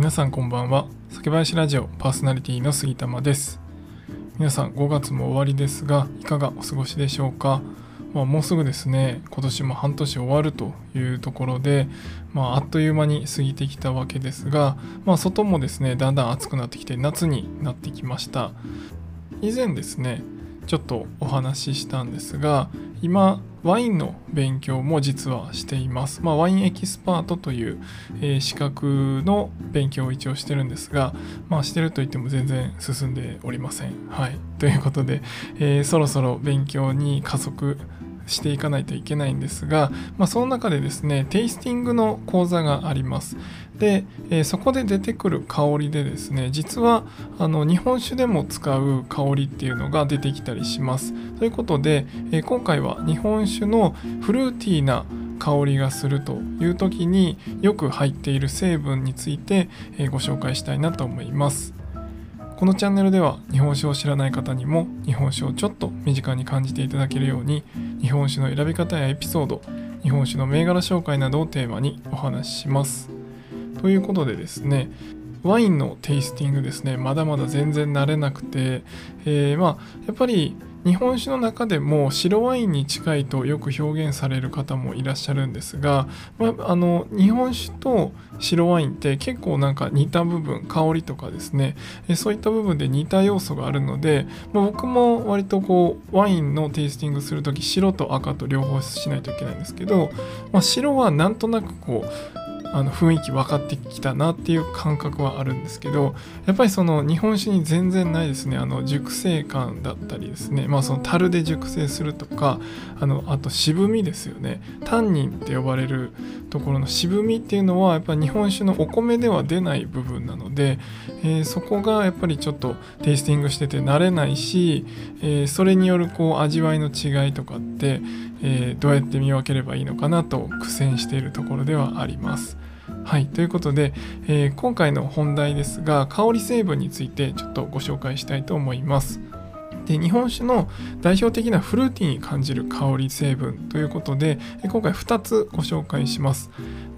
皆さんこんばんは。酒林ラジオパーソナリティの杉玉です。皆さん5月も終わりですがいかがお過ごしでしょうか、まあ、もうすぐですね。今年も半年終わるというところで、まあ、あっという間に過ぎてきたわけですが、まあ、外もですねだんだん暑くなってきて夏になってきました。以前ですねちょっとお話ししたんですが今ワインの勉強も実はしています。まあ、ワインエキスパートという、えー、資格の勉強を一応してるんですが、まあ、してると言っても全然進んでおりません。はい。ということで、えー、そろそろ勉強に加速していかないといけないんですが、まあ、その中でですねテイスティングの講座があります。で、えー、そこで出てくる香りでですね実はあの日本酒でも使う香りっていうのが出てきたりします。ということで、えー、今回は日本酒のフルーティーな香りがするという時によく入っている成分について、えー、ご紹介したいなと思います。このチャンネルでは日本酒を知らない方にも日本酒をちょっと身近に感じていただけるように日本酒の選び方やエピソード日本酒の銘柄紹介などをテーマにお話しします。ということでですねワインのテイスティングですねまだまだ全然慣れなくて、えー、まあやっぱり日本酒の中でも白ワインに近いとよく表現される方もいらっしゃるんですが、まあ、あの日本酒と白ワインって結構なんか似た部分香りとかですね。そういった部分で似た要素があるので、まあ、僕も割とこうワインのテイスティングする時白と赤と両方しないといけないんですけど、まあ、白はなんとなくこうあの雰囲気分かってきたなっていう感覚はあるんですけどやっぱりその日本酒に全然ないですね。あの熟成感だったりですね。まあその樽で熟成するとかあのあと渋みですよね。タンニンって呼ばれるところの渋みっていうのはやっぱり日本酒のお米では出ない部分なので、えー、そこがやっぱりちょっとテイスティングしてて慣れないし、えー、それによるこう味わいの違いとかって、えー、どうやって見分ければいいのかなと苦戦しているところではあります。はい、ということで、えー、今回の本題ですが香り成分についてちょっとご紹介したいと思います。で日本酒の代表的なフルーティーに感じる香り成分ということで今回2つご紹介します。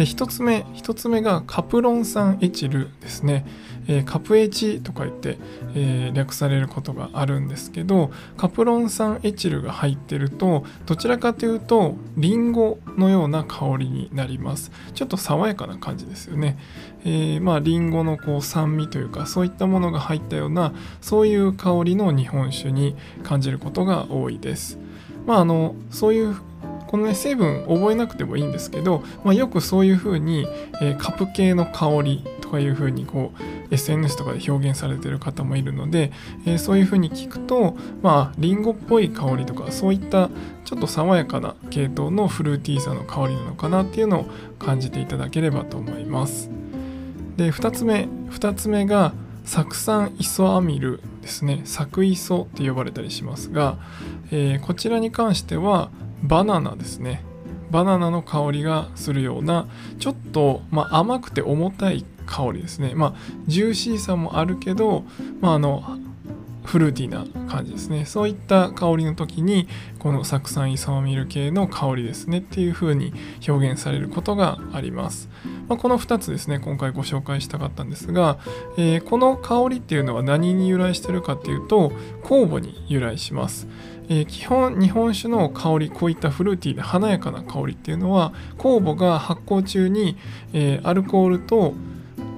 で1つ目1つ目がカプロン酸エチルですね。えー、カプエチとか言って、えー、略されることがあるんですけどカプロン酸エチルが入ってるとどちらかというとリンゴのような香りになります。ちょっと爽やかな感じですよね、えー、まあリンゴのこう酸味というかそういったものが入ったようなそういう香りの日本酒に感じることが多いです。まああのそういうこのね成分覚えなくてもいいんですけど、まあ、よくそういう風に、えー、カプ系の香りとかいう風にこう SNS とかで表現されてる方もいるので、えー、そういう風に聞くとまあリンゴっぽい香りとかそういったちょっと爽やかな系統のフルーティーさの香りなのかなっていうのを感じていただければと思います。で2つ目2つ目が酢酸イソアミルですね。酢イソって呼ばれたりしますが、えー、こちらに関してはバナナですね。バナナの香りがするようなちょっと、まあ、甘くて重たい香りですね。まあジューシーさもあるけど、まあ、あのフルーティーな感じですね。そういった香りの時にこの酢酸イソアミル系の香りですねっていう風に表現されることがあります、まあ、この2つですね今回ご紹介したかったんですが、えー、この香りっていうのは何に由来してるかっていうと酵母に由来します。えー、基本日本酒の香りこういったフルーティーで華やかな香りっていうのは酵母が発酵中に、えー、アルコールと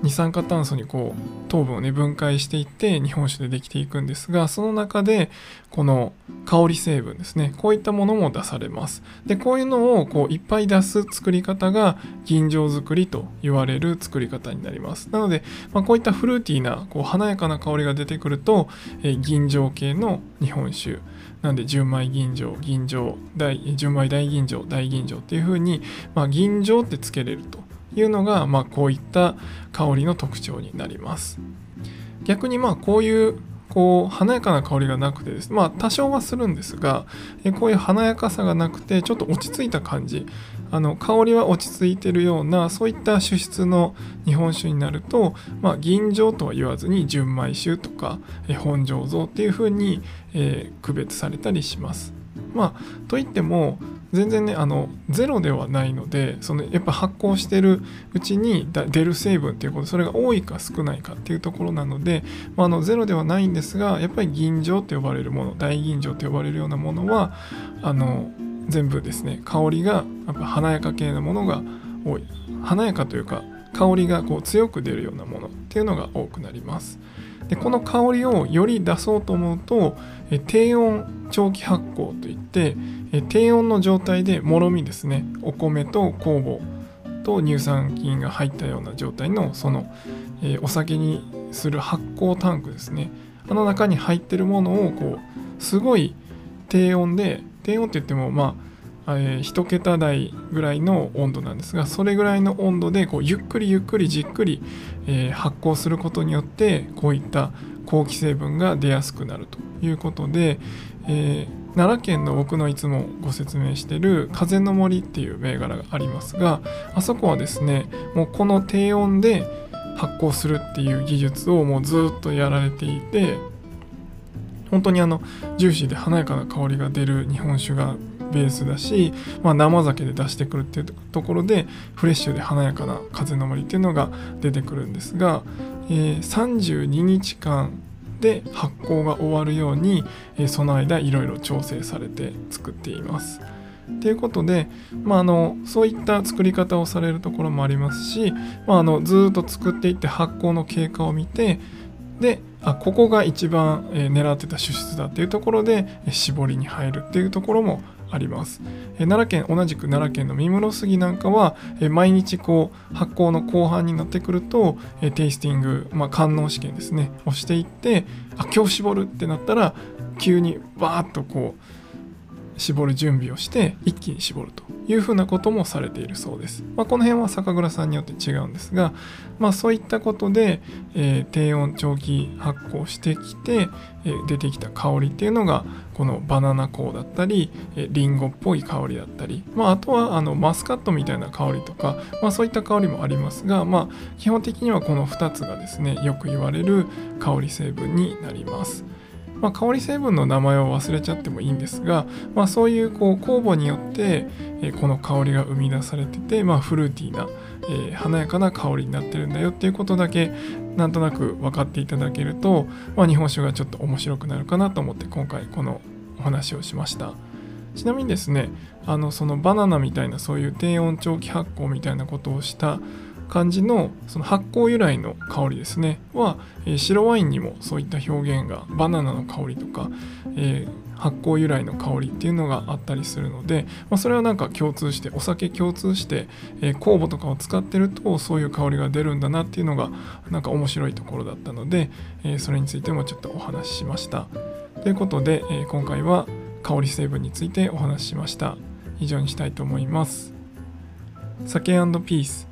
二酸化炭素にこう糖分をね分解していって日本酒でできていくんですがその中でこの香り成分ですね。こういったものも出されます。でこういうのをこういっぱい出す作り方が吟醸作りと言われる作り方になります。なので、まあ、こういったフルーティーなこう華やかな香りが出てくると、えー、吟醸系の日本酒。なんで純米吟醸吟醸大純米大吟醸大吟醸っていう風に、まあ、吟醸ってつけれると。いうのが、まあ、こういった香りの特徴になります逆にまあこういうこう華やかな香りがなくてですねまあ多少はするんですがこういう華やかさがなくてちょっと落ち着いた感じあの香りは落ち着いてるようなそういった酒質の日本酒になると、まあ、吟醸とは言わずに純米酒とか本醸造っていう風に、えー、区別されたりします。まあ、といっても全然ねあのゼロではないのでそのやっぱ発酵してるうちに出る成分っていうことそれが多いか少ないかっていうところなので、まあ、あのゼロではないんですがやっぱり銀醸と呼ばれるもの大吟醸と呼ばれるようなものはあの全部ですね香りがやっぱ華やか系のものが多い。華やかというか香りがこう強く出るようなものっていうのが多くなります。でこの香りをより出そうと思うと低温長期発酵といって低温の状態でもろみですね。お米と酵母と乳酸菌が入ったような状態のその、えお酒にする発酵タンクですね。あの中に入ってるものをこうすごい低温で低温って言ってもまあえー、1桁台ぐらいの温度なんですがそれぐらいの温度でこうゆっくりゆっくりじっくり、えー、発酵することによってこういった好気成分が出やすくなるということで、えー、奈良県の僕のいつもご説明してる風の森っていう銘柄がありますがあそこはですねもうこの低温で発酵するっていう技術をもうずっとやられていて本当にあのジューシーで華やかな香りが出る日本酒がベースだし、まあ、生酒で出してくるっていうところでフレッシュで華やかな風の森っていうのが出てくるんですが、えー、32日間で発酵が終わるように、えー、その間いろいろ調整されて作っています。ということで、まあ、あのそういった作り方をされるところもありますし、まあ、あのずっと作っていって発酵の経過を見てであここが一番、え、狙ってた主質だっていうところで、え、絞りに入るっていうところもあります。え奈良県同じく奈良県の三室杉なんかは、え毎日こう発酵の後半になってくると、えテイスティング、まあ、官能試験ですねをしていってあ今日絞るってなったら急にバーッとこう絞る準備をして一気に絞るというふうなこともされているそうです。まあ、この辺は酒蔵さんによって違うんですが、まあ、そういったことで、えー、低温長期発酵してきて、えー、出てきた香りっていうのがこのバナナ香だったり、えー、リンゴっぽい香りだったり、まあ、あとはあのマスカットみたいな香りとか、まあ、そういった香りもありますが、まあ、基本的にはこの2つがですねよく言われる香り成分になります。まあ、香り成分の名前を忘れちゃってもいいんですが、まあ、そういうこう酵母によって、え、この香りが生み出されてて、まあ、フルーティーな、えー、華やかな香りになってるんだよっていうことだけなんとなく分かっていただけると、まあ、日本酒がちょっと面白くなるかなと思って今回このお話をしました。ちなみにですねあのそのバナナみたいなそういう低温長期発酵みたいなことをした感じのその発酵由来の香りですねは、えー、白ワインにもそういった表現がバナナの香りとか、えー、発酵由来の香りっていうのがあったりするので、まあ、それはなんか共通してお酒共通して、えー、酵母とかを使ってるとそういう香りが出るんだなっていうのがなんか面白いところだったので、えそれについてもちょっとお話ししました。ということで、え今回は香り成分についてお話ししました。以上にしたいと思います。酒ピース